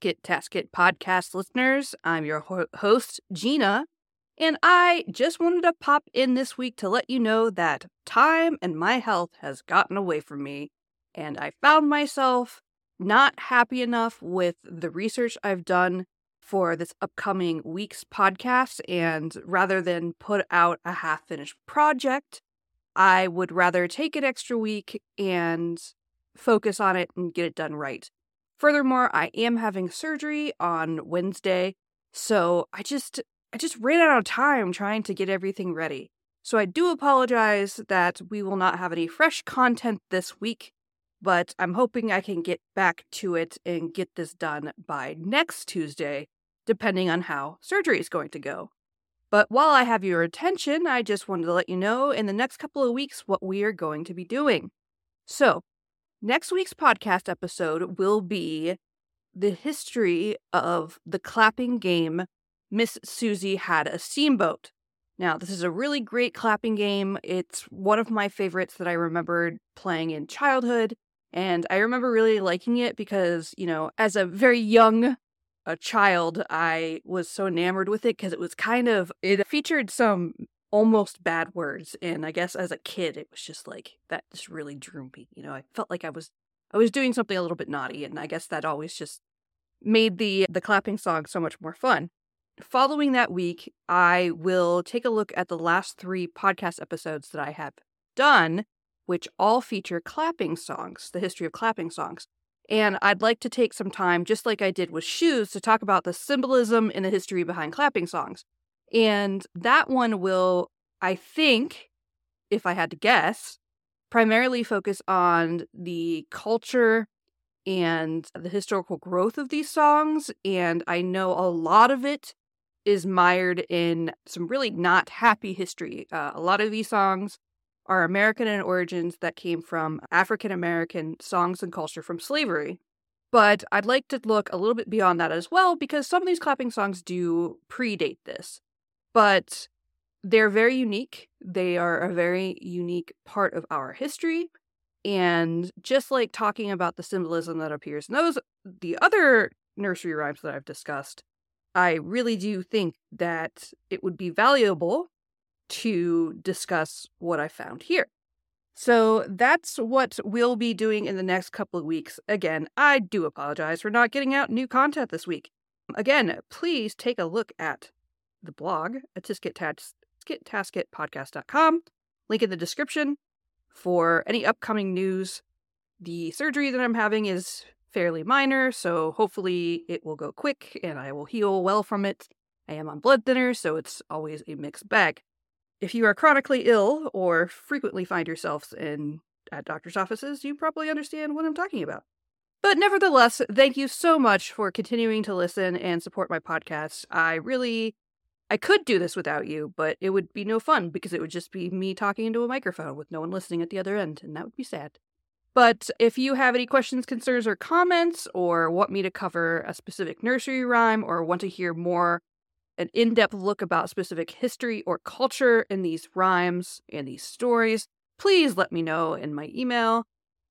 Tisket Tasket podcast listeners. I'm your ho- host, Gina, and I just wanted to pop in this week to let you know that time and my health has gotten away from me, and I found myself not happy enough with the research I've done for this upcoming week's podcast, and rather than put out a half finished project, I would rather take an extra week and focus on it and get it done right. Furthermore, I am having surgery on Wednesday, so I just I just ran out of time trying to get everything ready. So I do apologize that we will not have any fresh content this week, but I'm hoping I can get back to it and get this done by next Tuesday, depending on how surgery is going to go. But while I have your attention, I just wanted to let you know in the next couple of weeks what we are going to be doing. So, Next week's podcast episode will be the history of the clapping game Miss Susie Had a Steamboat. Now, this is a really great clapping game. It's one of my favorites that I remembered playing in childhood. And I remember really liking it because, you know, as a very young a child, I was so enamored with it because it was kind of, it featured some almost bad words and i guess as a kid it was just like that just really drew me you know i felt like i was i was doing something a little bit naughty and i guess that always just made the the clapping song so much more fun. Following that week i will take a look at the last three podcast episodes that i have done which all feature clapping songs the history of clapping songs and i'd like to take some time just like i did with shoes to talk about the symbolism and the history behind clapping songs and that one will, I think, if I had to guess, primarily focus on the culture and the historical growth of these songs. And I know a lot of it is mired in some really not happy history. Uh, a lot of these songs are American in origins that came from African American songs and culture from slavery. But I'd like to look a little bit beyond that as well because some of these clapping songs do predate this but they're very unique. They are a very unique part of our history. And just like talking about the symbolism that appears in those, the other nursery rhymes that I've discussed, I really do think that it would be valuable to discuss what I found here. So that's what we'll be doing in the next couple of weeks. Again, I do apologize for not getting out new content this week. Again, please take a look at the blog at tiskettasketpodcast.com. Link in the description for any upcoming news. The surgery that I'm having is fairly minor, so hopefully it will go quick and I will heal well from it. I am on blood thinner, so it's always a mixed bag. If you are chronically ill or frequently find yourselves in at doctor's offices, you probably understand what I'm talking about. But nevertheless, thank you so much for continuing to listen and support my podcast. I really I could do this without you, but it would be no fun because it would just be me talking into a microphone with no one listening at the other end, and that would be sad. But if you have any questions, concerns, or comments, or want me to cover a specific nursery rhyme, or want to hear more an in depth look about specific history or culture in these rhymes and these stories, please let me know in my email,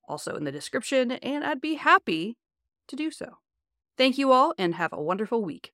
also in the description, and I'd be happy to do so. Thank you all and have a wonderful week.